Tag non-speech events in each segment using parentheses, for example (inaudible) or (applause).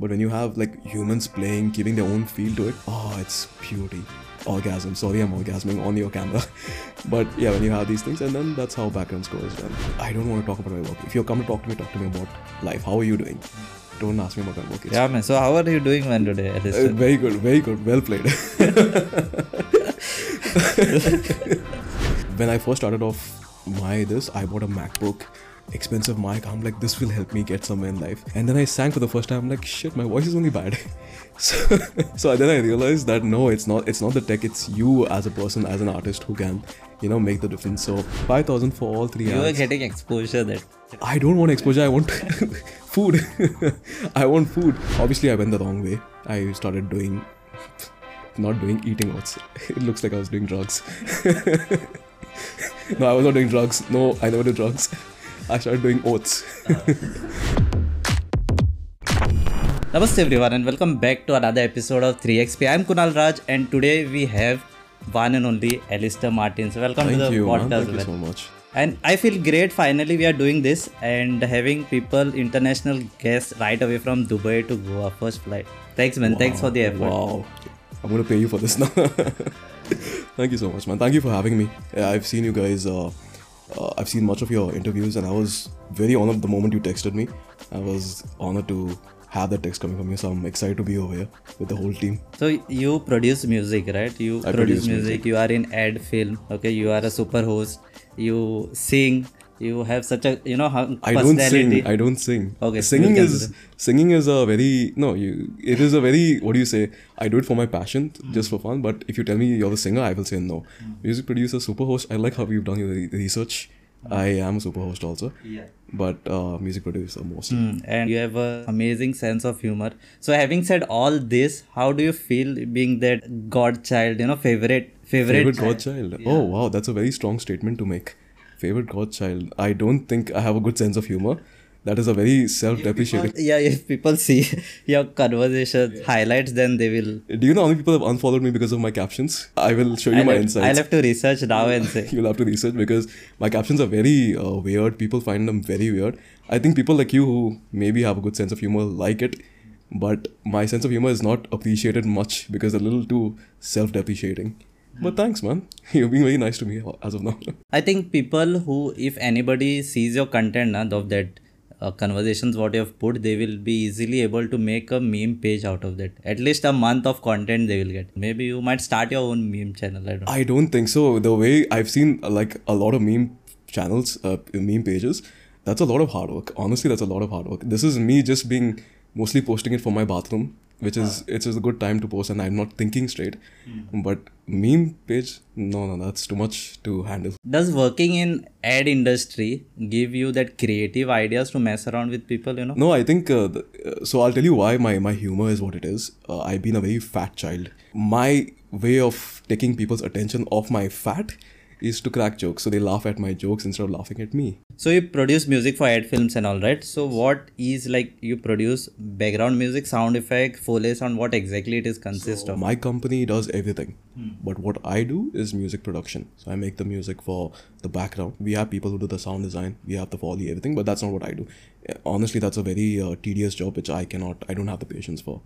But when you have like humans playing, giving their own feel to it, oh, it's beauty. Orgasm. Sorry, I'm orgasming on your camera. (laughs) but yeah, when you have these things, and then that's how background score is done. I don't want to talk about my work. If you're come to talk to me, talk to me about life. How are you doing? Don't ask me about my work. It's Yeah, man. So how are you doing, man, today? uh, very good, very good. Well played. (laughs) (laughs) when I first started off my this, I bought a MacBook, expensive mic. I'm like, this will help me get somewhere in life. And then I sang for the first time. I'm like, shit, my voice is only bad. (laughs) so, (laughs) so then I realized that no, it's not. It's not the tech. It's you as a person, as an artist, who can, you know, make the difference. So five thousand for all three. you are getting exposure that I don't want exposure. I want (laughs) food. I want food. Obviously, I went the wrong way. I started doing, not doing eating oats. It looks like I was doing drugs. no, I was not doing drugs. No, I never did drugs. I started doing oats. (laughs) Namaste everyone and welcome back to another episode of 3XP. I'm Kunal Raj and today we have one and only Alistair Martins. Welcome Thank to the you, man. podcast. Thank you so much. And I feel great finally we are doing this and having people, international guests right away from Dubai to Goa, first flight. Thanks man, thanks for the effort. Wow. I'm gonna pay you for this now. (laughs) Thank you so much, man. Thank you for having me. Yeah, I've seen you guys. Uh, uh, I've seen much of your interviews, and I was very honored the moment you texted me. I was honored to have that text coming from you, so I'm excited to be over here with the whole team. So you produce music, right? You I produce, produce music, you are in ad film, okay? You are a super host, you sing, you have such a you know hung I don't sing. I don't sing. Okay, Singing is singing is a very no. You it is a very what do you say? I do it for my passion, just for fun. But if you tell me you're the singer, I will say no. Music producer, super host. I like how you've done your re- research. I am a super host also. Yeah. But uh, music producer most. Hmm, and you have a amazing sense of humor. So having said all this, how do you feel being that godchild? You know, favorite favorite, Favorite godchild. Oh wow, that's a very strong statement to make. Favorite godchild. I don't think I have a good sense of humor. That is a very self-depreciating. Yeah, if people see (laughs) your conversation highlights, then they will. Do you know how many people have unfollowed me because of my captions? I will show you I'll my have, insights. I'll have to research now and (laughs) say. You'll have to research because my captions are very uh, weird. People find them very weird. I think people like you who maybe have a good sense of humor like it, but my sense of humor is not appreciated much because a little too self-depreciating. But thanks, man. (laughs) You're being very nice to me as of now. (laughs) I think people who, if anybody sees your content na, of that uh, conversations what you have put, they will be easily able to make a meme page out of that. At least a month of content they will get. Maybe you might start your own meme channel. I don't. I don't think so. The way I've seen uh, like a lot of meme channels, uh, meme pages, that's a lot of hard work. Honestly, that's a lot of hard work. This is me just being mostly posting it for my bathroom, which is it's just a good time to post, and I'm not thinking straight. But meme page, no, no, that's too much to handle. Does working in ad industry give you that creative ideas to mess around with people? You know. No, I think uh, the, uh, so. I'll tell you why my my humor is what it is. Uh, I've been a very fat child. My way of taking people's attention off my fat is to crack jokes, so they laugh at my jokes instead of laughing at me. So you produce music for ad films and all, right? So what is like you produce background music, sound effect, foley sound? What exactly it is consist of? My company does everything, but what I do is music production. So I make the music for the background. We have people who do the sound design, we have the foley, everything, but that's not what I do. Uh, Honestly, that's a very uh, tedious job which I cannot, I don't have the patience for.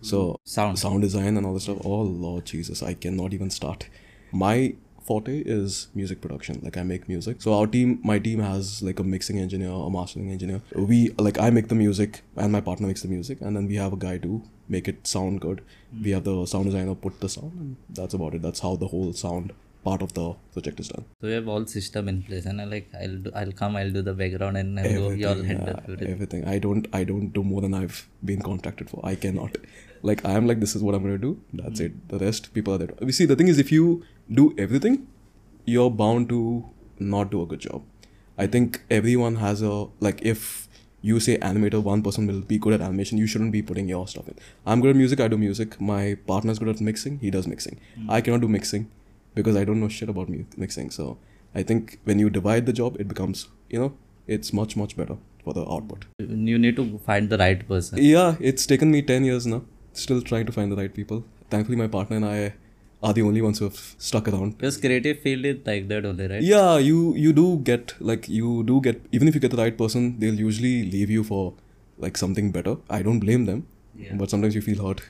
So Sound. sound design and all this stuff. Oh Lord Jesus, I cannot even start. My forte is music production. Like I make music. So our team, my team has like a mixing engineer, a mastering engineer. We like I make the music and my partner makes the music, and then we have a guy to make it sound good. Hmm. We have the sound designer put the sound, and that's about it. That's how the whole sound part of the project is done. So you have all system in place, and I like I'll do, I'll come, I'll do the background, and I'll go. You all Everything, handle yeah, everything. everything. I don't I don't do more than I've been contracted for. I cannot. Like I am like this is what I'm gonna do. That's hmm. it. The rest people are there. You see, the thing is, if you do everything, you're bound to not do a good job. I think everyone has a like if you say animator, one person will be good at animation. You shouldn't be putting your stuff in. I'm good at music. I do music. My partner's good at mixing. He does mixing. Hmm. I cannot do mixing because I don't know shit about mu- mixing. So I think when you divide the job, it becomes you know it's much much better for the output. You need to find the right person. Yeah, it's taken me ten years now. Still trying to find the right people. Thankfully, my partner and I are the only ones who have stuck around. Because creative field is like that only, right? Yeah, you you do get like you do get even if you get the right person, they'll usually leave you for like something better. I don't blame them. but sometimes you feel hurt.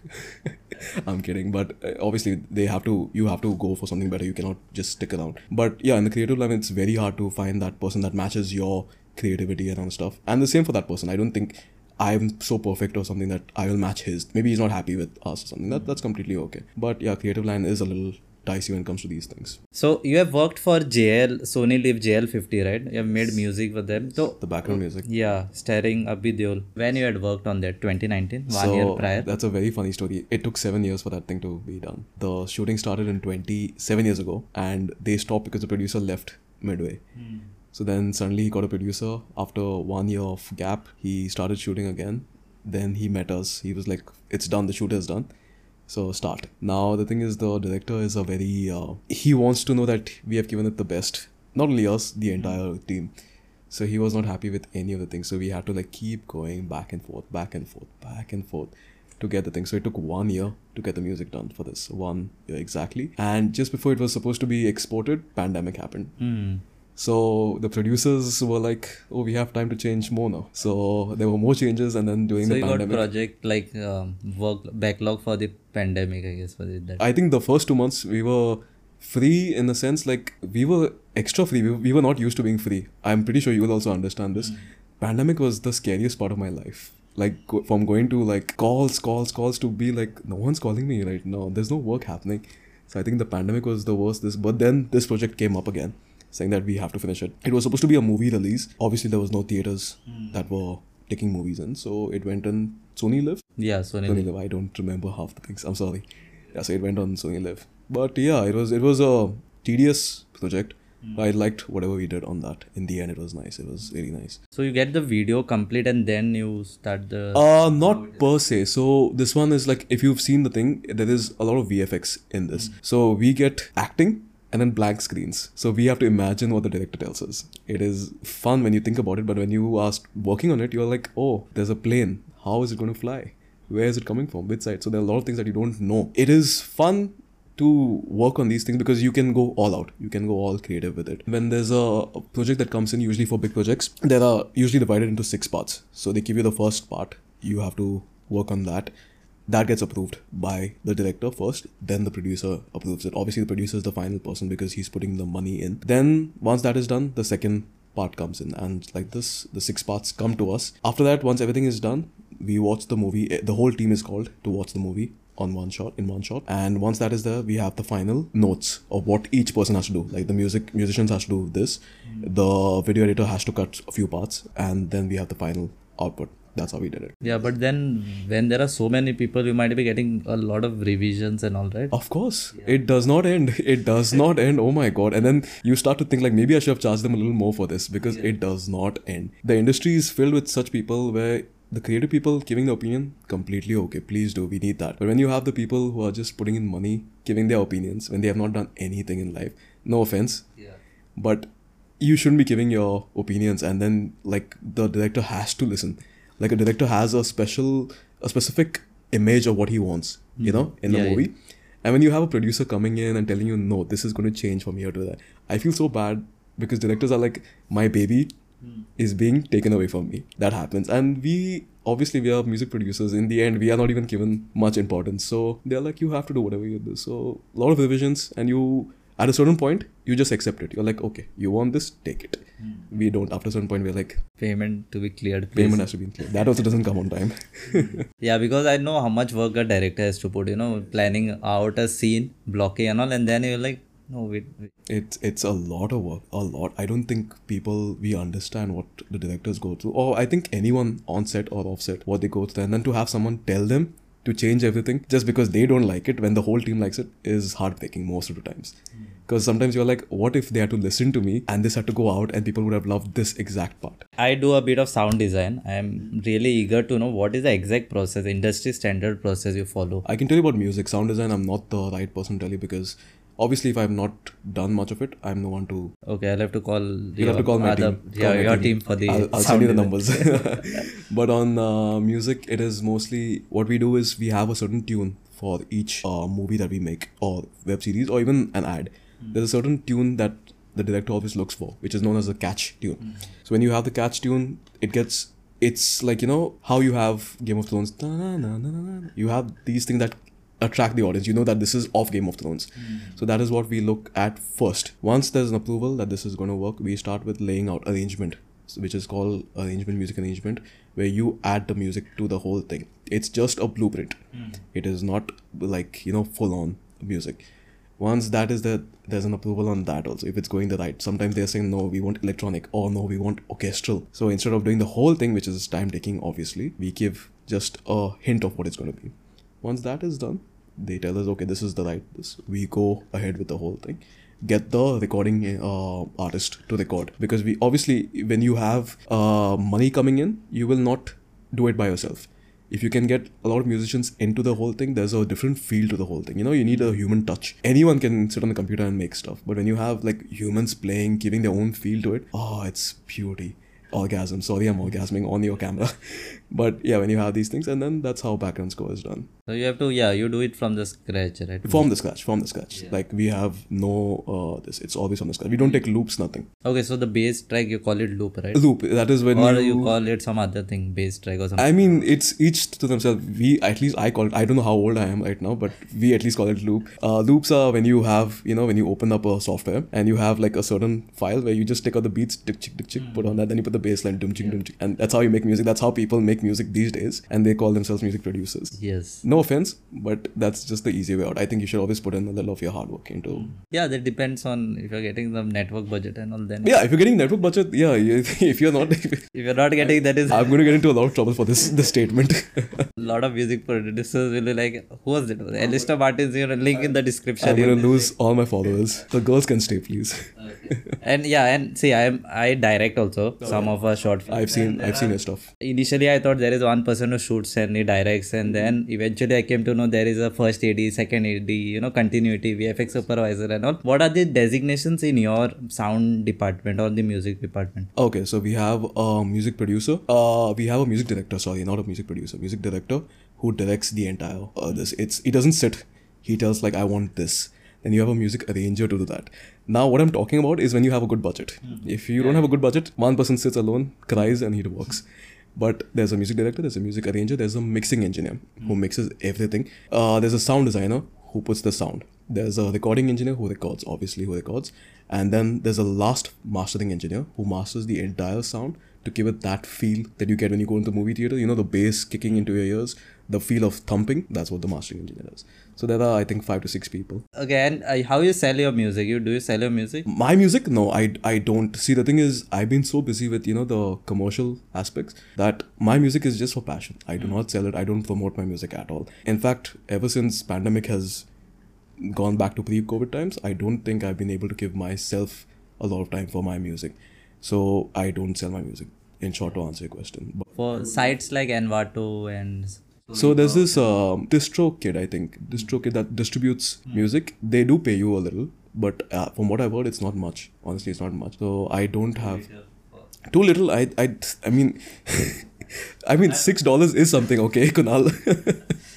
(laughs) I'm kidding, but uh, obviously they have to. You have to go for something better. You cannot just stick around. But yeah, in the creative line, it's very hard to find that person that matches your creativity and all stuff. And the same for that person. I don't think I'm so perfect or something that I will match his. Maybe he's not happy with us or something. That that's completely okay. But yeah, creative line is a little dicey when it comes to these things. So you have worked for JL Sony Live JL50, right? You have made music for them. So The background music. yeah, starring Abhay Deol. When you had worked on that, 2019, one so year prior. that's a very funny story. It took seven years for that thing to be done. The shooting started in 27 years ago, and they stopped because the producer left midway. Hmm. So then suddenly he got a producer. After one year of gap, he started shooting again. Then he met us. He was like, "It's done. The shoot is done." So start. Now the thing is, the director is a very. Uh, he wants to know that we have given it the best. Not only us, the entire team. So he was not happy with any of the things. So we had to like keep going back and forth, back and forth, back and forth to get the thing. So it took one year to get the music done for this. One year exactly. And just before it was supposed to be exported, pandemic happened. Hmm. So the producers were like, "Oh, we have time to change more now." So there were more changes, and then during So the you got pandemic, project like um, work backlog for the pandemic, I guess, was it that? I think the first two months we were free in the sense like we were extra free. We, we were not used to being free. I'm pretty sure you will also understand this. Pandemic was the scariest part of my life. Like go, from going to like calls, calls, calls to be like no one's calling me right now. There's no work happening. So I think the pandemic was the worst. This, but then this project came up again, saying that we have to finish it. It was supposed to be a movie release. Obviously, there was no theaters hmm. that were taking movies in, so it went on Sony Live. yeah, Sony. Sony Live. I don't remember half the things. I'm sorry. Yeah, so it went on Sony Live. But yeah, it was it was a tedious project. Hmm. I liked whatever we did on that. In the end, it was nice. It was really nice. So you get the video complete and then you start the. Uh, not per se. So this one is like if you've seen the thing, there is a lot of VFX in this. Hmm. So we get acting and then blank screens. So we have to imagine what the director tells us. It is fun when you think about it, but when you are working on it, you're like, oh, there's a plane. How is it going to fly? Where is it coming from? Which side? So there are a lot of things that you don't know. It is fun to work on these things because you can go all out you can go all creative with it when there's a project that comes in usually for big projects there are usually divided into six parts so they give you the first part you have to work on that that gets approved by the director first then the producer approves it. Obviously the producer is the final person because he's putting the money in. Then once that is done the second part comes in. And like this the six parts come to us. After that once everything is done we watch the movie. Eh, the whole team is called to watch the movie on one shot in one shot. And once that is there we have the final notes of what each person has to do. Like the music musicians has to do this. The video editor has to cut a few parts. And then we have the final output that's how we did it Yeah, but then when there are so many people, you might be getting a lot of revisions and all, right? Of course, it does not end. (laughs) It does not (laughs) end. Oh my god! And then you start to think like maybe I should have charged them a little more for this because it does not end. The industry is filled with such people where the creative people giving the opinion completely okay. Please do. We need that. But when you have the people who are just putting in money, giving their opinions when they have not done anything in life, no offense, Yeah. but you shouldn't be giving your opinions and then like the director has to listen like a director has a special a specific image of what he wants you know in the Yeah, yeah. movie. And when you have a producer coming in and telling you no this is going to change from here to there i feel so bad because directors are like my baby hmm. is being taken away from me. That happens. And we obviously we are music producers. In the end we are not even given much importance. So they're like you have to do whatever you do. So a lot of revisions and you at a certain point you just accept it. You're like okay you want this? Take it. Hmm. We don't. After a certain point we're like Payment to be cleared, please. payment has to be cleared. That also doesn't come on time. (laughs) Yeah, because I know how much work a director has to put, you know, planning out a scene, blocking and all, and then you're like, no, wait, wait. it's it's a lot of work a lot. I don't think people we understand what the directors go through. Or i think anyone on set or off set what they go through. And then to have someone tell them to change everything just because they don't like it when the whole team likes it is heartbreaking most of the times hmm. Because sometimes you're like what if they had to listen to me and this had to go out and people would have loved this exact part I do a bit of sound design. I am really eager to know what is the exact process, industry standard process you follow. I can tell you about music, sound design. I'm not the right person to tell you because obviously, if I've not done much of it, I'm the one to. Okay, I'll have to call. You'll have to call my other, team. Yeah, Call your team. for the. I'll, I'll send you the numbers. (laughs) (laughs) but on uh, music, it is mostly what we do is we have a certain tune for each uh, movie that we make or web series or even an ad. Hmm. There's a certain tune that the director always looks for, which is known as a catch tune. Hmm. So when you have the catch tune, it gets it's like you know how you have Game of Thrones. You have these things that attract the audience. You know that this is of Game of Thrones. Hmm. So that is what we look at first. Once there's an approval that this is going to work, we start with laying out arrangement, which is called arrangement, music arrangement, where you add the music to the whole thing. It's just a blueprint. It is not like you know full on music. Once that is there, there's an approval on that also. If it's going the right, sometimes they're saying no, we want electronic, or no, we want orchestral. So instead of doing the whole thing, which is time taking, obviously, we give just a hint of what it's going to be. Once that is done, they tell us, okay, this is the right. This we go ahead with the whole thing. Get the recording uh, artist to record because we obviously when you have uh, money coming in, you will not do it by yourself. If you can get a lot of musicians into the whole thing, there's a different feel to the whole thing. You know, you need a human touch. Anyone can sit on the computer and make stuff, but when you have like humans playing, giving their own feel to it, oh, it's beauty orgasm. Sorry, I'm orgasming on your camera. (laughs) but yeah, when you have these things, and then that's how background score is done. So you have to, yeah, you do it from the scratch, right? From the scratch, from the scratch. Like we have no uh this. It's always from the scratch. We don't take loops, nothing. Okay, so the bass track you call it loop, right? Loop. That is when Or you. you call it some other thing, bass track or something. I mean, it's each to themselves. We at least I call it. I don't know how old I am right now, but we at least call it loop. Uh, loops are when you have, you know, when you open up a software and you have like a certain file where you just take out the beats, tick, tick, tick, chick, put on that, then you put the bass line, dum, chick, dum, chick, and that's how you make music. That's how people make music these days, and they call themselves music producers. yes. No offense, but that's just the easy way out. I think you should always put in a little of your hard work into. Mm. Yeah, that depends on if you're getting the network budget and all. Then Yeah, if you're getting network budget, yeah. (laughs) If you're not, (laughs) if you're not getting that is I'm going to get into a lot of trouble for this this statement. (laughs) a lot of music producers will be like, who was it? A list of artists, you know, link in the description. I'm going to lose all my followers. The girls can stay, please. (laughs) and yeah, and see, I am I direct also some of our short films. I've seen I've seen your stuff. Initially, I thought there is one person who shoots and he directs, and then eventually I came to know there is a first AD, second AD, you know, continuity, VFX supervisor, and all. What are the designations in your sound department or the music department? Okay, so we have a music producer. Uh, we have a music director. Sorry, not a music producer. Music director who directs the entire uh, this. It's he doesn't sit. He tells like I want this. Then you have a music arranger to do that. Now what I'm talking about is when you have a good budget. If you don't have a good budget, one person sits alone, cries, and he works. But there's a music director, there's a music arranger, there's a mixing engineer who mixes everything. Uh, there's a sound designer who puts the sound. There's a recording engineer who records, obviously who records, and then there's a last mastering engineer who masters the entire sound to give it that feel that you get when you go into the movie theater. You know the bass kicking into your ears, the feel of thumping. That's what the mastering engineer does. So there are I think five to six people. Okay, and uh, how you sell your music? You do you sell your music? My music, no, I I don't. See, the thing is, I've been so busy with you know the commercial aspects that my music is just for passion. I do not sell it. I don't promote my music at all. In fact, ever since pandemic has gone back to pre-COVID times, I don't think I've been able to give myself a lot of time for my music. So I don't sell my music. In short, to answer your question, but For sites like Envato and so there's this um, DistroKid, I think, DistroKid that distributes music. They do pay you a little, but uh, from what I've heard, it's not much. Honestly, it's not much. So I don't have too little. I I I mean, (laughs) I mean six dollars is something, okay, (laughs) Kunal. (laughs)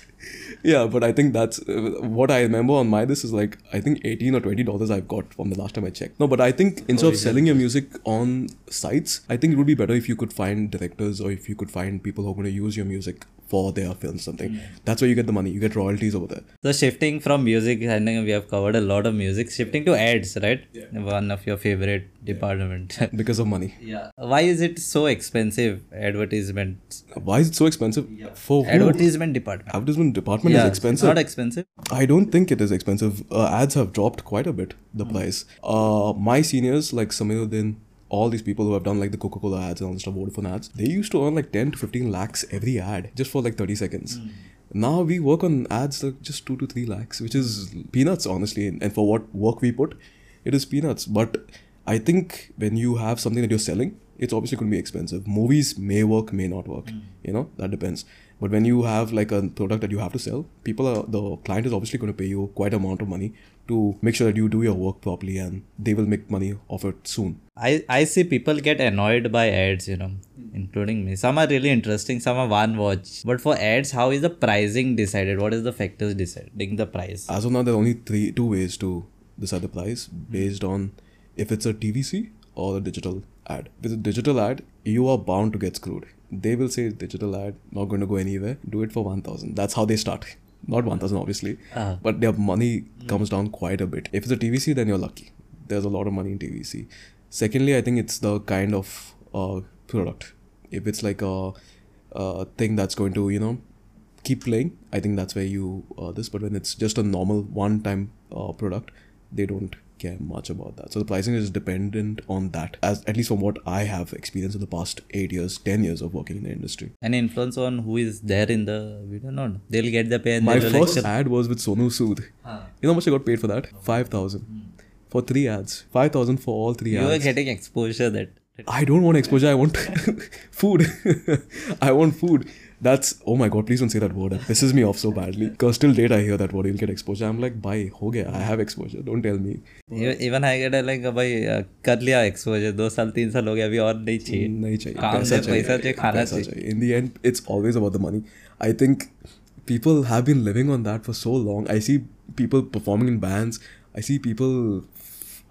yeah, but I think that's uh, what I remember on my this is like I think eighteen or twenty dollars I've got from the last time I checked. No, but I think instead of selling your music on sites, I think it would be better if you could find directors or if you could find people who are going to use your music for their films something. That's where you get the money. You get royalties over there. So shifting from music, I think we have covered a lot of music. Shifting to ads, right? One of your favorite department. (laughs) Because of money. yeah. Why is it so expensive? Advertisement. Why is it so expensive? Yeah. For who? Advertisement department. Advertisement department yeah, is it's expensive. Not expensive. I don't think it is expensive. Uh, ads have dropped quite a bit, the price. Uh, my seniors, like Samiruddin, all these people who have done like the Coca Cola ads and all the stuff, Vodafone ads, they used to earn like 10 to 15 lakhs every ad just for like 30 seconds. Now we work on ads like just 2 to 3 lakhs, which is peanuts, honestly. And for what work we put, it is peanuts. But I think when you have something that you're selling, it's obviously going to be expensive. Movies may work, may not work. Hmm. You know, that depends. But when you have like a product that you have to sell, people are the client is obviously going to pay you quite amount of money to make sure that you do your work properly and they will make money off it soon. I, I see people get annoyed by ads, you know, hmm. including me. Some are really interesting, some are one watch. But for ads, how is the pricing decided? What is the factors deciding the price? As of now, there are only three two ways to decide the price based on if it's a TVC or a digital ad. With a digital ad, you are bound to get screwed. they will say digital ad, not going to go anywhere. Do it for 1000. That's how they start. Not 1000, obviously, Ah. but their money comes down quite a bit. If it's a TVC, then you're lucky. There's a lot of money in TVC. Secondly, I think it's the kind of uh, product. If it's like a, a thing that's going to, you know, keep playing, I think that's where you uh, this. But when it's just a normal one-time uh, product, they don't care much about that. So the pricing is dependent on that. As at least from what I have experienced in the past eight years, ten years of working in the industry. Any influence on who is there in the video? No, no. They'll get the pay and My first like, ad was with Sonu Sood. You know how much I got paid for that? Five thousand hmm. for three ads. Five thousand for all three you are ads. getting exposure that. I don't want exposure. I want (laughs) food. (laughs) I want food That's oh my god! Please don't say that word. That pisses me off so badly. Because till date I hear that word. You'll get exposure. I'm like, bye. हो गया. I have exposure. Don't tell me. Even I get like भाई uh, कर लिया exposure दो साल तीन साल हो गया अभी और नहीं चाहिए नहीं चाहिए काम पैसा से पैसा चाहिए खाना पैसा चाहिए चाहिए in the end it's always about the money i think people have been living on that for so long i see people performing in bands i see people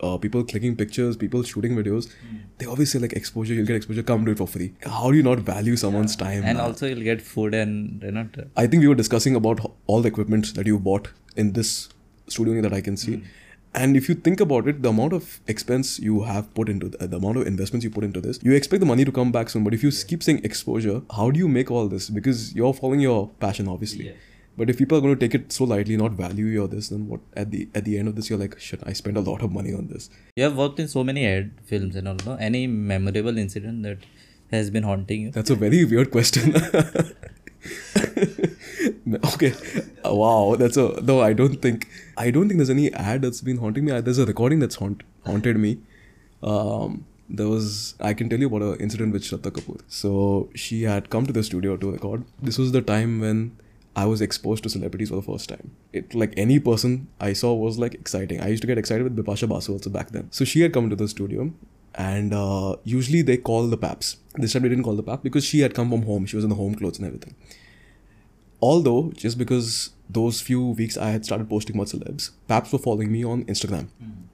uh, people clicking pictures people shooting videos hmm. they always say like exposure you'll get exposure come do it for free how do you not value someone's time and man? also you'll get food and you know t- I think we were discussing about all the equipment that you bought in this studio that I can see. Hmm. And if you think about it, the amount of expense you have put into th- uh, the amount of investments you put into this, you expect the money to come back soon. But if you keep saying exposure, how do you make all this? Because you're following your passion, obviously. But if people are going to take it so lightly, not value your this, then what? At the at the end of this, you're like, shit, I spent a lot of money on this. you have worked in so many ad films and all no? any memorable incident that has been haunting you That's a very weird question. (laughs) okay. Wow. That's a no. I don't think. I don't think there's any ad that's been haunting me. There's a recording that's haunt, haunted me. Um, there was. I can tell you about an incident with Shraddha Kapoor. So she had come to the studio to record. This was the time when I was exposed to celebrities for the first time. It like any person I saw was like exciting. I used to get excited with Bipasha Basu also back then. So she had come to the studio, and uh, usually they call the paps. This time they didn't call the pap because she had come from home. She was in the home clothes and everything. Although, just because those few weeks I had started posting about celebs, paps were following me on Instagram.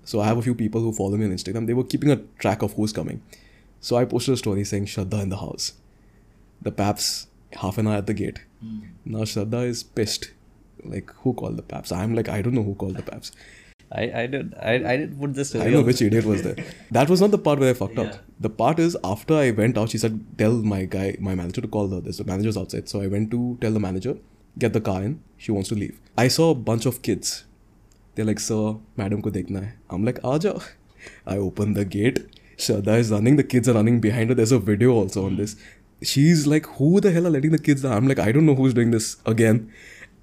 So I have a few people who follow me on Instagram. They were keeping a track of who's coming. So I posted a story saying Shraddha in the house. The paps half an hour at the gate. Hmm. Now Shraddha is pissed. Like who called the paps? I'm like I don't know who called the paps. I I did I I did put this. I don't know which idiot was there. (laughs) That was not the part where I fucked up. The part is after I went out, she said, "Tell my guy, my manager, to call the this. The manager's outside." So I went to tell the manager, get the car in. She wants to leave. I saw a bunch of kids. They're like, "Sir, madam ko dekhna hai." I'm like, "Aja." (laughs) I open the gate. Shraddha is running. The kids are running behind her. There's a video also on hmm. this. She's like, "Who the hell are letting the kids?" down?" I'm like, "I don't know who's doing this again."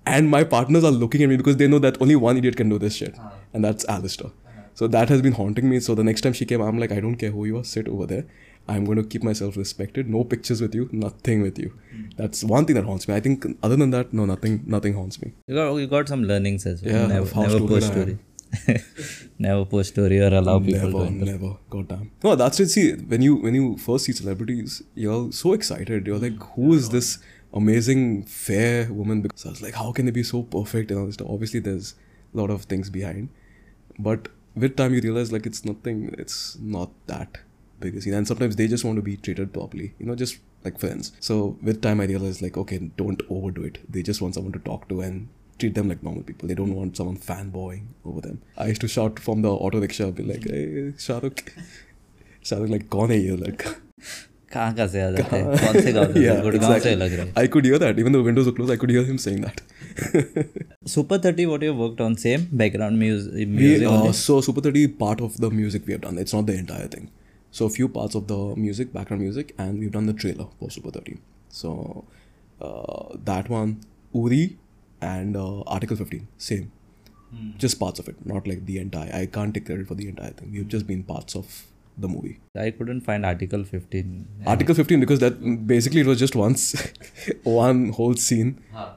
And my partners are looking at me because they know that only one idiot can do this shit, and that's Alistair. Uh-huh. So that has been haunting me. So the next time she came, I'm like, I don't care who you are, sit over there. I'm going to keep myself respected. No pictures with you, nothing with you. Hmm. That's one thing that haunts me. I think other than that, no, nothing, nothing haunts me. You got you got some learnings as well. Yeah, never, of how never stupid I story. (laughs) never post story or allow people never, to enter. never. God damn. No, that's it. See, when you when you first see celebrities, you're so excited. You're like, who is this amazing fair woman? Because I was like, how can they be so perfect and all this stuff? Obviously, there's a lot of things behind, but with time you realize like it's nothing. It's not that big a scene, and sometimes they just want to be treated properly. You know, just like friends. So with time, I realized like, okay, don't overdo it. They just want someone to talk to and treat them like normal people. They don't want someone fanboying over them. I used to shout from the auto rickshaw, be like, hey, Shahrukh. (laughs) Shahrukh like, कौन है ये लड़का? (laughs) कहाँ कहाँ से आ जाते हैं कौन से गाँव से Yeah, गुड़गांव से exactly. लग रहे (laughs) I could hear that. Even though the windows were closed, I could hear him saying that. Super 30 what you have worked on same background music, we, music uh, only? so Super 30 part of the music we have done. It's not the entire thing. So a few parts of the music, background music, and we've done the trailer for Super 30. So uh, that one, Uri and uh, Article 15, same. Just parts of it, not like the entire. I can't take credit for the entire thing. We've just been parts of the movie. I couldn't find Article 15. Article 15 because that basically it was just once (laughs) one whole scene.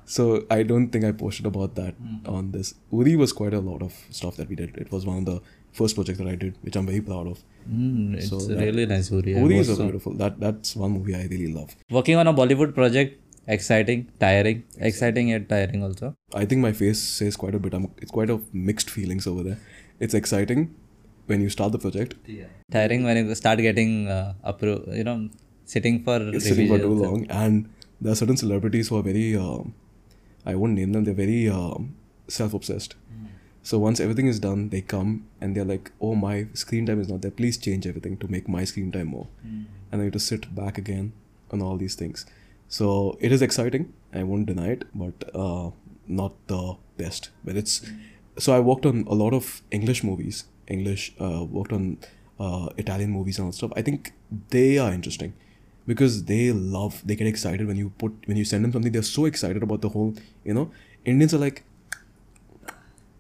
So I don't think I posted about that on this. Uri was quite a lot of stuff that we did. It was one of the first projects that I did, which I'm very proud of. Mm, it's So that- really nice Uri. I Uri is a so- beautiful. That that's one movie I really love. Working on a Bollywood project, exciting, tiring, exciting yet tiring also. I think my face says quite a bit. I'm, it's quite a mixed feelings over there. It's exciting when you start the project. yeah. Tiring when you start getting uh, appro- you know, sitting for sitting for too long. And there are certain celebrities who are very, um, I won't name them, they're very um, self obsessed. So once everything is done, they come and they're like, oh, my screen time is not there. Please change everything to make my screen time more. And then you have to sit back again on all these things. So it is exciting. I won't deny it, but uh, not the best. But it's so I worked on a lot of English movies, English, uh, worked on uh, Italian movies and all stuff. I think they are interesting because they love, they get excited when you put, when you send them something. They're so excited about the whole, you know. Indians are like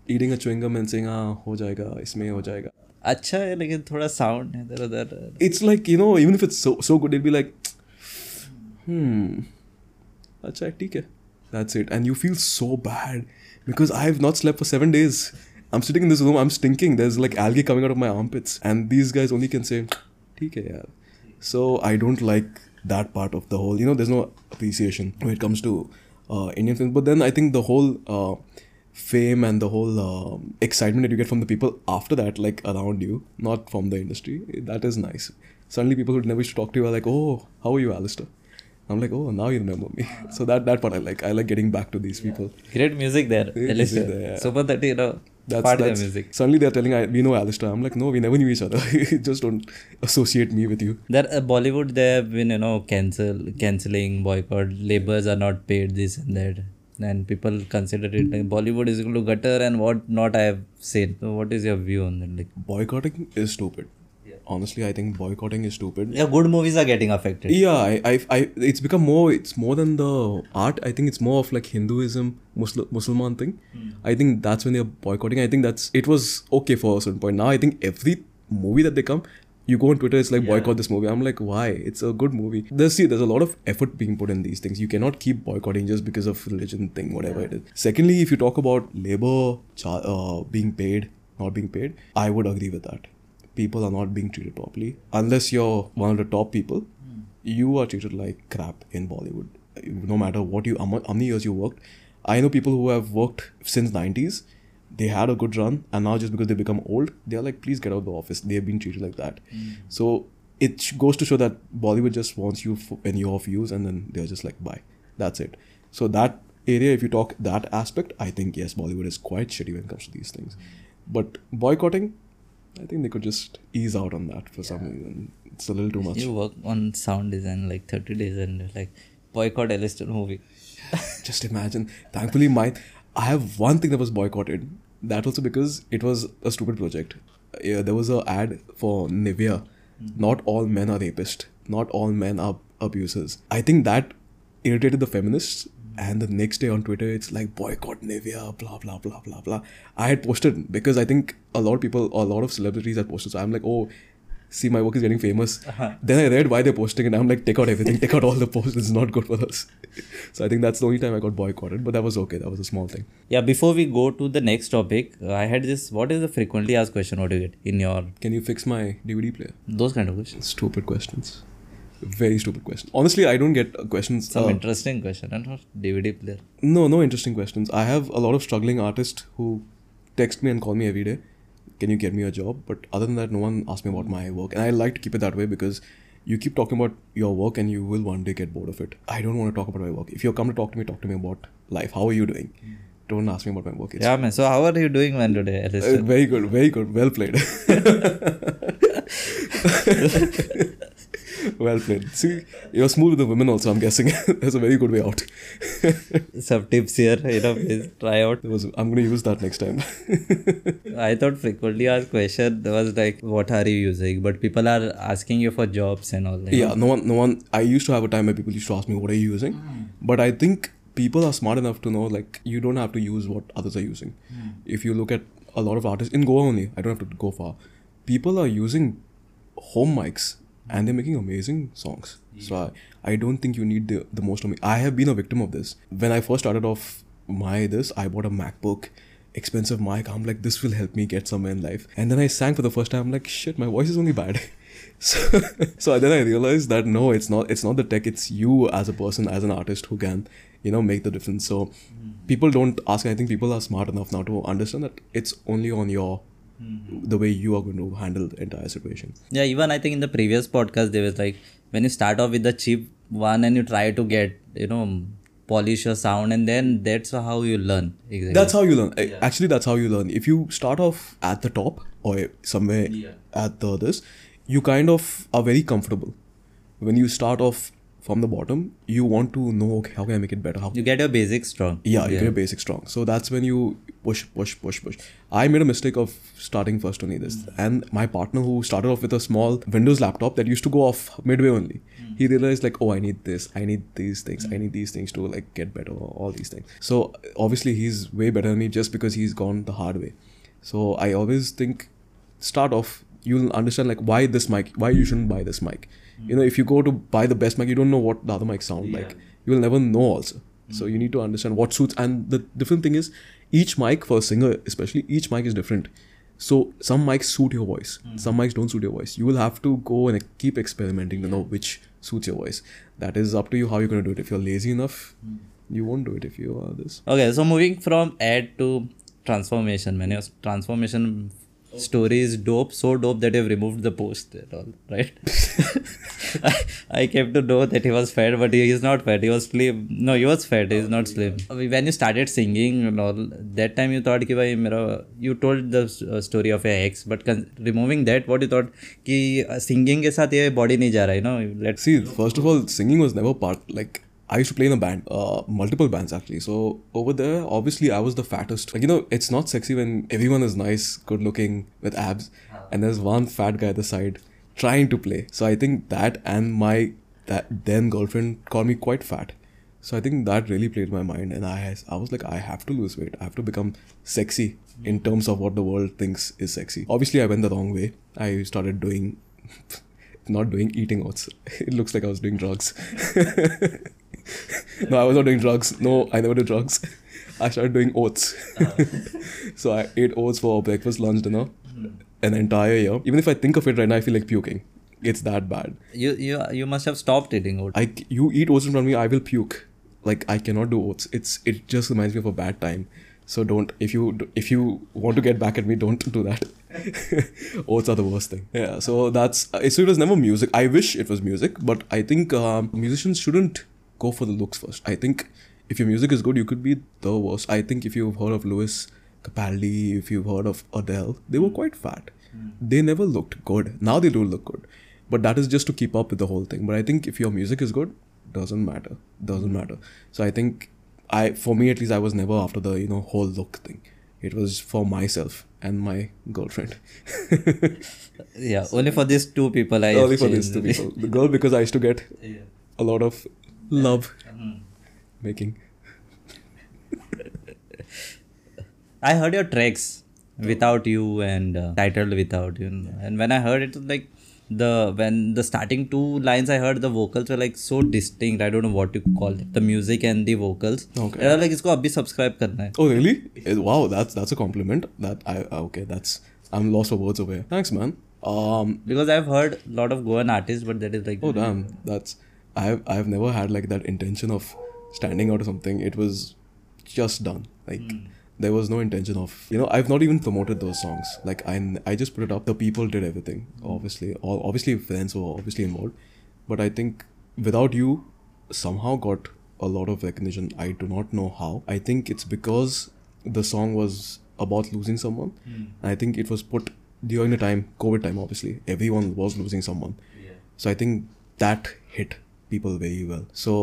eating a chewing gum and saying, "Ah, हो जाएगा, इसमें हो जाएगा." अच्छा है लेकिन थोड़ा sound है इधर उधर It's like you know, even if it's so so good, it'll be like, hmm, अच्छा ठीक है. That's it, and you feel so bad because I have not slept for seven days. I'm sitting in this room, I'm stinking. There's like algae coming out of my armpits, and these guys only can say, ठीक है यार. So I don't like that part of the whole. You know, there's no appreciation when it comes to uh, Indian films. But then I think the whole uh, fame and the whole um, excitement that you get from the people after that, like around you, not from the industry, that is nice. Suddenly, people who never used to talk to you are like, "Oh, how are you, Alistair?" I'm like, "Oh, now you remember me." (laughs) So that that part I like. I like getting back to these people. great music there Great music there, yeah. super 30 you know That's, part of that's the music suddenly they're telling I, we know Alistair. I'm like, no, we never knew each other. (laughs) Just don't associate me with you. That uh, bollywood they have been you know cancel canceling boycott labors are not paid this and that and people consider it like bollywood is equal to gutter and what not i have said so what is your view on that like Boycotting is stupid. Honestly, I think boycotting is stupid. yeah good movies are getting affected Yeah, I, I, I, it's become more. It's more than the art. I think it's more of like Hinduism, Muslim, Muslim thing. I think that's when they're boycotting. I think that's it was okay for a certain point. Now I think every movie that they come, you go on Twitter, it's like boycott this movie. I'm like, why? It's a good movie. There's see, there's a lot of effort being put in these things. You cannot keep boycotting just because of religion thing, whatever it is. Secondly, if you talk about labor uh, being paid, not being paid, I would agree with that. People are not being treated properly unless you're one of the top people hmm. you are treated like crap in Bollywood. No matter what you, how many years you worked. I know people who have worked since 90s. They had a good run, and now just because they become old, they are like, please get out of the office. They have been treated like that. Hmm. So it goes to show that Bollywood just wants you when you're off use, and then they're just like, bye. That's it. So that area, if you talk that aspect, I think yes, Bollywood is quite shitty when it comes to these things. Hmm. But boycotting, I think they could just ease out on that for some reason. It's a little too much. you work on sound design like 30 days and like boycott Alistair movie (laughs) just imagine. Thankfully, my I have one thing that was boycotted. That also because it was a stupid project. Uh, yeah, there was a ad for Nivea. Hmm. Not all men are rapists. Not all men are abusers. I think that irritated the feminists. And the next day on Twitter, it's like boycott Nivea, blah blah blah blah blah. I had posted because I think a lot of people, a lot of celebrities had posted. So I'm like, oh, see, my work is getting famous. Uh-huh. Then I read why they're posting, and I'm like, take out everything, take out all the posts. It's not good for us. (laughs) so I think that's the only time I got boycotted, but that was okay. That was a small thing. yeah before we go to the next topic i had this what is the frequently asked question what do you get in your Can you fix my DVD player? those kind of questions Stupid questions. Very stupid question. Honestly, I don't get uh, questions. some uh, interesting question and not dvd player no, no interesting questions. I have a lot of struggling artists who text me and call me every day. Can you get me a job? But other than that, no one asks me about my work. And I like to keep it that way because you keep talking about your work and you will one day get bored of it. I don't want to talk about my work. If you come to talk to me, talk to me about life. How are you doing? Don't ask me about my work. It's yeah man so how are you doing man today uh, very good, very good. Well played. (laughs) (laughs) well played. See, you're smooth with the women also, I'm guessing. (laughs) That's a very good way out. (laughs) some tips here you know please try out was, I'm going to use that next time. (laughs) i thought frequently asked question was like what are you using but people are asking you for jobs and all that yeah, no one, no one. I used to have a time where people used to ask me, what are you using? Hmm. But I think people are smart enough to know, like, you don't have to use what others are using. Hmm. If you look at a lot of artists, in Goa only, I don't have to go far, people are using home mics and they're making amazing songs. So I, I don't think you need the, the most of me. I have been a victim of this. When I first started off my this, I bought a MacBook, expensive mic. I'm like, this will help me get somewhere in life. And then I sang for the first time. I'm like, shit, my voice is only bad. (laughs) so, (laughs) so then I realized that no, it's not. It's not the tech. It's you as a person, as an artist, who can, you know, make the difference. So mm. people don't ask. I think people are smart enough now to understand that it's only on your the way you are going to handle the entire situation. Yeah, even I think in the previous podcast there was like when you start off with the cheap one and you try to get you know polish your sound and then that's how you learn exactly That's how you learn. A- Actually, that's how you learn. If you start off at the top or somewhere at the this, you kind of are very comfortable. When you start off from the bottom, you want to know okay, how can I make it better? How you get your basics strong yeah, you get a basic strong. So that's when you push, push, push, push. I made a mistake of starting first only this, hmm. and my partner who started off with a small Windows laptop that used to go off midway only, hmm. he realized like, oh, I need this, I need these things, I hmm. need these things to like get better, all these things. So obviously he's way better than me just because he's gone the hard way. So I always think, start off, you'll understand like why this mic, why you shouldn't buy this mic. You know, if you go to buy the best mic, you don't know what the other mics sound like. You will never know also. So hmm. you need to understand what suits. And the different thing is, each mic for a singer, especially, each mic is different. So some mics suit your voice, hmm. some mics don't suit your voice. You will have to go and keep experimenting to know which suits your voice. That is up to you how you're gonna do it. If you're lazy enough, hmm. you won't do it. If you are this, Okay, so moving from ad to transformation, man, transformation story is dope, so dope that they've removed the post and all, right? (laughs) I, I came to know that he was fat, but he is not fat. He was slim. No, he was fat. He's not slim. When you started singing and all, that time you thought, that you told the uh, story of your ex, but con- removing that, what you thought, that uh, singing with saath body nahi ja? Let's see. First of all, singing was never part like I used to play in a band, uh, multiple bands actually. So over there, obviously, I was the fattest. Like you know, it's not sexy when everyone is nice, good looking, with abs, and there's one fat guy at the side trying to play. So I think that and my that then girlfriend called me quite fat. So I think that really played my mind, and I I was like, I have to lose weight. I have to become sexy in terms of what the world thinks is sexy. Obviously, I went the wrong way. I started doing, (laughs) not doing eating oats. (laughs) It looks like I was doing drugs. (laughs) (laughs) no, I was not doing drugs. No, I never did drugs. (laughs) I started doing oats. (laughs) so I ate oats for breakfast, lunch, dinner, an entire year. Even if I think of it right now, I feel like puking. It's that bad. you you you must have stopped eating oats. I you eat oats in front of me, I will puke. Like I cannot do oats. It's it just reminds me of a bad time. So don't if you if you want to get back at me, don't do that. oats are the worst thing. Yeah. So that's uh, so it was never music. I wish it was music, but I think um, musicians shouldn't go for the looks first. I think if your music is good, you could be the worst. I think if you've heard of Lewis Capaldi, if you've heard of Adele, they were quite fat. Hmm. They never looked good. Now they do look good, but that is just to keep up with the whole thing. But I think if your music is good, doesn't matter. Doesn't hmm. matter. So I think I, for me at least, I was never after the you know whole look thing. It was for myself and my girlfriend. (laughs) Yeah, only for these two people I Only for these two people. (laughs) The girl because I used to get a lot of love making. (laughs) I heard your tracks without you and uh, titled without you, and when I heard it, it was like the when the starting two lines I heard the vocals were like so distinct. I don't know what you call it. The music and the vocals. Okay. And I was like इसको अभी subscribe करना है. Oh really? Eh, Wow, that's that's a compliment. That I ah, okay. That's I'm lost for words over here. Thanks, man. Um. Because I've heard a lot of Goan artists, but that is like Oh damn. That's I've I've never had like that intention of standing out or something. It was just done. Like hmm. there was no intention of you know I've not even promoted those songs. Like I I just put it up. The people did everything. Hmm. Obviously, all obviously friends were obviously involved, but I think without you, somehow got a lot of recognition. I do not know how. I think it's because the song was about losing someone. And I think it was put during the time COVID time. Obviously, everyone was losing someone. Yeah. So I think that hit people very well. So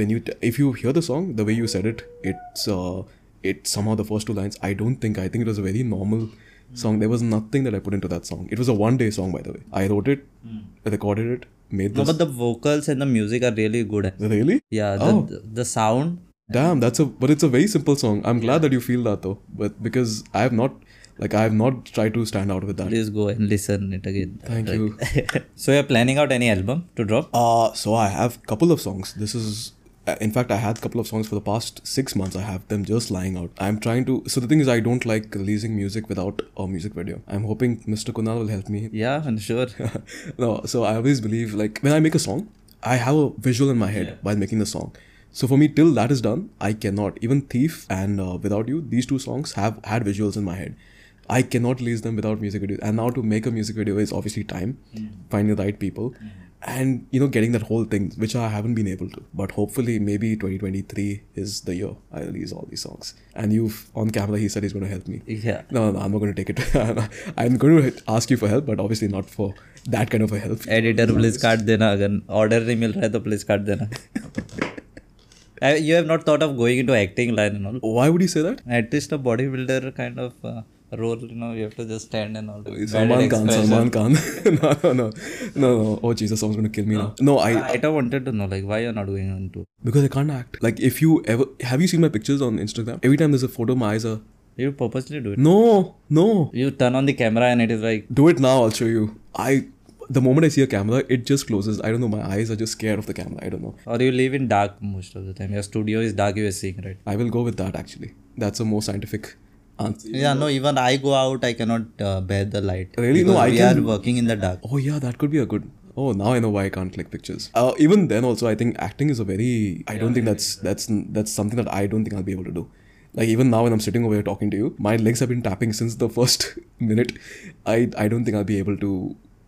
when you t- if you hear the song, the way you said it, it's uh, it's somehow the first two lines. I don't think I think it was a very normal song. There was nothing that I put into that song. It was a one day song, by the way. I wrote it, recorded it, made no, but the vocals and the music are really good. really? Yeah, the, Oh. the, the sound. Damn, that's a but it's a very simple song. I'm glad that you feel that though. But because I have not like I have not tried to stand out with that. Please go and listen it again. Thank you. (laughs) so you're planning out any album to drop? Uh, so I have couple of songs. This is, uh, in fact, I had a couple of songs for the past six months. I have them just lying out. I'm trying to. So the thing is, I don't like releasing music without a music video. I'm hoping Mr. Kunal will help me. Yeah, I'm sure. (laughs) no, so I always believe like when I make a song, I have a visual in my head while making the song. So for me, till that is done, I cannot. Even Thief and uh, Without You, these two songs have had visuals in my head. I cannot release them without music videos. And now to make a music video is obviously time, finding the right people, and you know getting that whole thing which i haven't been able to but hopefully maybe 2023 is the year i release all these songs and you've on camera he said he's going to help me Yeah. no, no, I'm not going to take it. (laughs) I'm going to ask you for help, but obviously not for that kind of a help. Editor please काट देना अगर order नहीं मिल रहा है तो please काट देना (laughs) you have not thought of going into acting line and all Why would you say that? at least a bodybuilder kind of uh, role you know you have to just stand and all Salman Khan. Salman Khan. (laughs) no, no, no, no, no. Oh Jesus, someone's going to kill me now. No, I I I wanted to know like why you're not going into because I can't act. Like if you ever have you seen my pictures on Instagram? Every time there's a photo, my eyes are you purposely do it no, no. you turn on the camera and it is like Do it now. I'll show you. I the moment I see a camera, it just closes. I don't know. My eyes are just scared of the camera. I don't know. or you live in dark most of the time your studio is dark you are seeing right I will go with that actually. That's a more scientific answer. yeah no even i go out i cannot uh, bear the light Really? No, I we can- are working in the dark Oh yeah, that could be a good. Oh, now I know why I can't click pictures. Uh, even then, also, I think acting is a very. I don't think that's that's that's something that I don't think I'll be able to do. Like even now, when I'm sitting over here talking to you, my legs have been tapping since the first (laughs) minute. I I don't think I'll be able to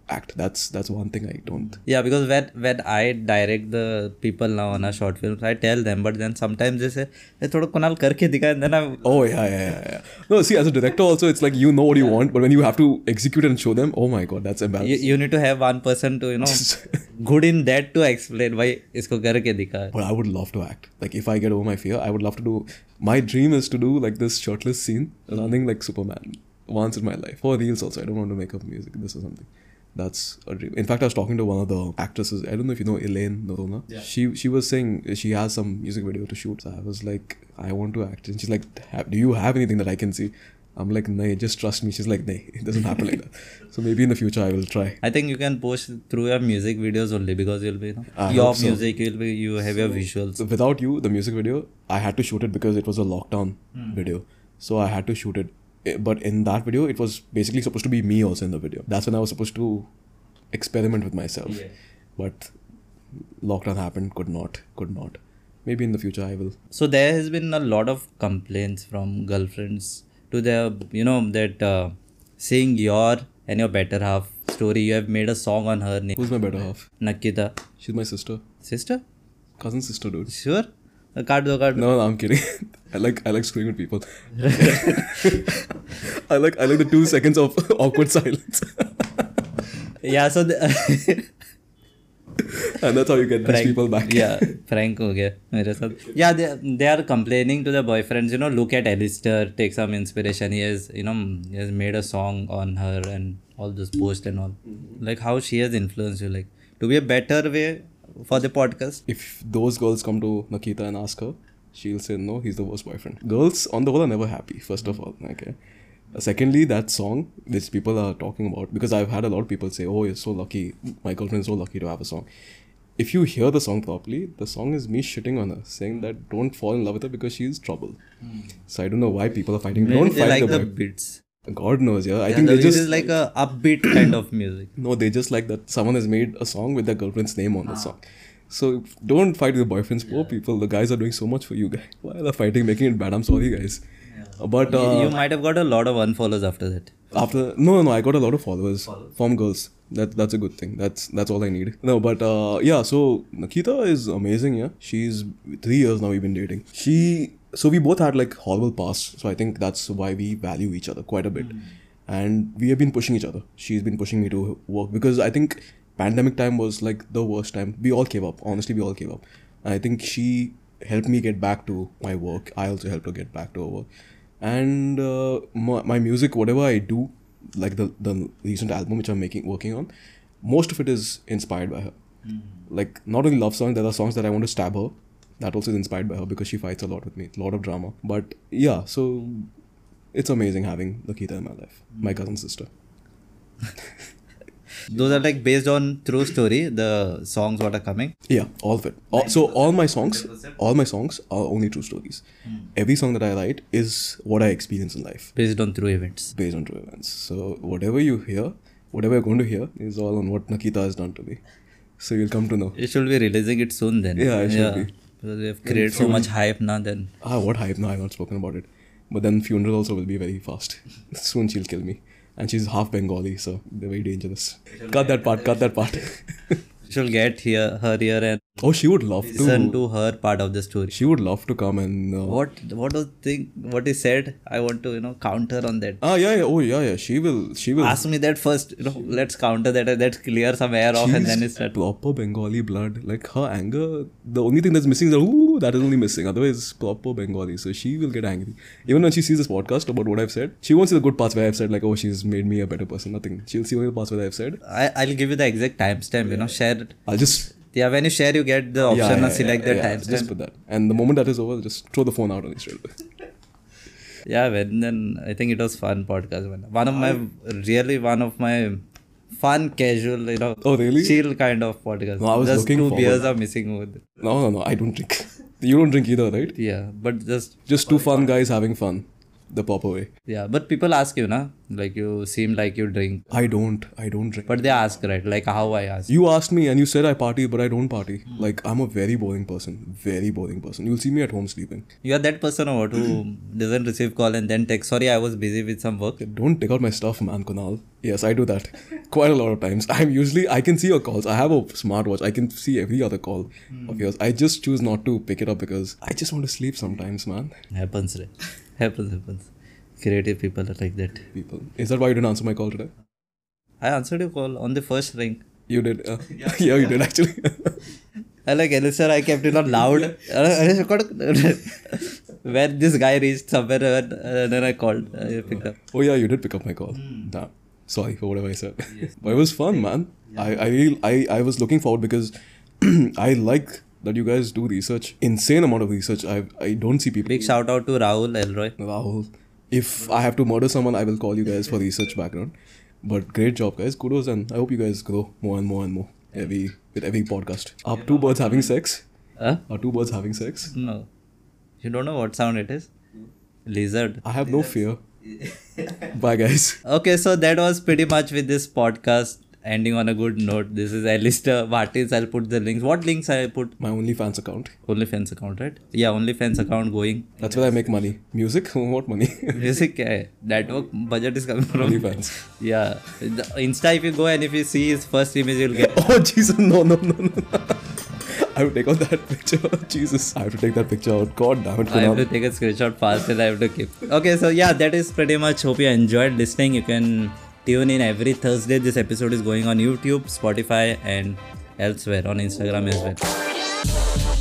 act. That's that's one thing I don't. Yeah, because when when I direct the people now on a short film, I tell them, but then sometimes they say, "Hey, thoda kunal karke dikha," and then I'm. Oh yeah, yeah, yeah, yeah. No, see, as a director also, it's like you know what you yeah. want, but when you have to execute and show them, oh my god, that's embarrassing. You, you need to have one person to you know (laughs) good in that to explain why isko karke dikha. But I would love to act. Like if I get over my fear, I would love to do. My dream is to do like this shirtless scene, running like Superman once in my life. For reels also, I don't want to make up music. This or something. That's a dream. In fact, I was talking to one of the actresses. I don't know if you know Elaine Norona. She she was saying she has some music video to shoot. So I was like, I want to act, and she's like, Do you have anything that I can see? I'm like, Nay, just trust me. She's like, Nay, it doesn't happen like that. (laughs) So maybe in the future I will try. I think you can post through your music videos only because you'll be you know your so. music you'll be you have your visuals. So without you, the music video, I had to shoot it because it was a lockdown hmm. video. So I had to shoot it. Eh, But in that video, it was basically supposed to be me also in the video. That's when I was supposed to experiment with myself. But lockdown happened, could not, could not. Maybe in the future I will. So there has been a lot of complaints from girlfriends to their, you know, that uh, seeing your and your better half story, you have made a song on her name, Who's my better half? Nakita. She's my sister. Sister? Cousin sister, dude. Sure? Uh, काट दो काट दो No, no, I'm kidding. (laughs) I like I like screwing with people. (laughs) I like I like the two seconds of (laughs) awkward silence. Yeah, so the, and that's how you get these prank- people back. yeah, prank हो गया मेरे साथ. Yeah, they they are complaining to their boyfriends. You know, look at Alistair, take some inspiration. He has, you know, he has made a song on her and all those posts and all. Like how she has influenced you. Like to be a better way for the podcast. if those girls come to Nakita and ask her, she'll say no, he's the worst boyfriend. Girls on the whole are never happy, first of all. Okay. Uh, secondly, that song which people are talking about, because I've had a lot of people say, Oh, you're so lucky. My girlfriend is so lucky to have a song. If you hear the song properly, the song is me shitting on her, saying that don't fall in love with her because she's trouble. So I don't know why people are fighting. Maybe don't fight like the the beats. God knows, yeah. I Yeah, think the they just is like a upbeat kind of music. no, they just like that someone has made a song with their girlfriend's name on the song. So don't fight with your boyfriends. Poor people. The guys are doing so much for you guys. Why are they fighting, making it bad? I'm sorry, guys. But You- uh, you might have got a lot of unfollows after that. after no, no, no, I got a lot of followers from girls. That that's a good thing. That's that's all I need. No, but uh, yeah. So Nikita is amazing. Yeah, she's three years now. We've been dating. She so we both had like horrible past. So I think that's why we value each other quite a bit, and we have been pushing each other. She's been pushing me to work because I think pandemic time was like the worst time. We all gave up. Honestly, we all gave up. And I think she helped me get back to my work. I also helped her get back to her work and uh, my, my music whatever i do like the the recent album which i'm making working on most of it is inspired by her like not only love songs there are songs that i want to stab her that also is inspired by her because she fights a lot with me a lot of drama but yeah so it's amazing having Lakita in my life my cousin sister (laughs) Those are like based on true story, the songs what are coming. Yeah, all of it. All, so all my songs, all my songs are only true stories. Hmm. Every song that I write is what I experience in life. Based on true events. based on true events. So whatever you hear, whatever you're going to hear, is all on what Nakita has done to me. So you'll come to know. You should be releasing it soon then. Yeah, I should be. Because we have created so much hype now then. Ah, what hype? No, I've not spoken about it. But then funeral also will be very fast. (laughs) Soon she'll kill me. And she's half Bengali, so they're very dangerous. Cut that part, cut that part. she'll get here her here and Oh, she would love listen to. Listen to her part of the story. She would love to come and. Uh, What what was think what he said? I want to you know counter on that. Ah, yeah, yeah. Oh, yeah, yeah. She will. She will. Ask me that first. You know, let's counter that. Let's clear some air off, and then it's start. proper Bengali blood. Like her anger, the only thing that's missing is that, ooh, that is only missing. Otherwise, proper Bengali. So she will get angry. Even when she sees this podcast about what I've said, she won't see the good parts where I've said, like, oh, she's made me a better person. Nothing. She'll see only the parts where I've said. I I'll give you the exact timestamp. You know, share it. I'll just. Yeah, when you share, you get the option yeah, to yeah, select yeah, the timestamp. Just put that. And the moment that is over, just throw the phone out on the straight (laughs) away. yeah when then i think it was fun podcast man. one of my really one of my fun casual you know Oh, really? chill kind of podcast No, I was just looking two forward. beers are missing with it. No, no, no. I don't drink. (laughs) You don't drink either, right? yeah but just Just two fun guys having fun. The proper way. yeah but people ask you na like you seem like you drink I don't. I don't drink. but they ask right like how i ask You asked me and you said I party, but I don't party. Like, I'm a very boring person. Very boring person. You'll see me at home sleeping. you are that person or what who (clears throat) doesn't receive call and then text sorry i was busy with some work Don't take out my stuff, man, Kunal. Yes, I do that (laughs) quite a lot of times. I'm usually, I can see your calls. I have a smartwatch. I can see every other call of hmm. yours. I just choose not to pick it up because I just want to sleep sometimes, man. happens right (laughs) happens happens creative people are like that People. Is that why you didn't answer my call today? i answered your call on the first ring You did. Uh, (laughs) yeah, you did actually. I like Elixir, I kept it on loud. (laughs) when this guy reached somewhere, and uh, then I called. I picked up. oh, yeah, you did pick up my call. Damn. Sorry for whatever I said. but it was fun, man. I, I, I, I was looking forward because (clears throat) I like that you guys do research. Insane amount of research. I, I don't see people. Big shout out to Rahul Elroy. Rahul. If I have to murder someone, I will call you guys for research background. But great job, guys. Kudos, and I hope you guys grow more and more and more every with every podcast. Are two birds having sex? Huh? Are two birds having sex? No. You don't know what sound it is? Lizard. I have no fear. (laughs) Bye, guys. Okay, so that was pretty much with this podcast ending on a good note. This is Alistair uh, Martins. I'll put the links. What links I put? My OnlyFans account. OnlyFans account, right? Yeah, OnlyFans account going. That's where I make money. Music? (laughs) what money? (laughs) Music, yeah. That work budget is coming from OnlyFans. Yeah. The Insta, if you go and if you see his first image, you'll get. (laughs) oh, Jesus. No, no, no, no. I have take out that picture. Jesus, I have to take that picture out. God damn it. I have to take a screenshot fast and I have to keep. Okay, so yeah, that is pretty much. Hope you enjoyed listening. You can tune in every Thursday. This episode is going on YouTube, Spotify, and elsewhere on Instagram as well.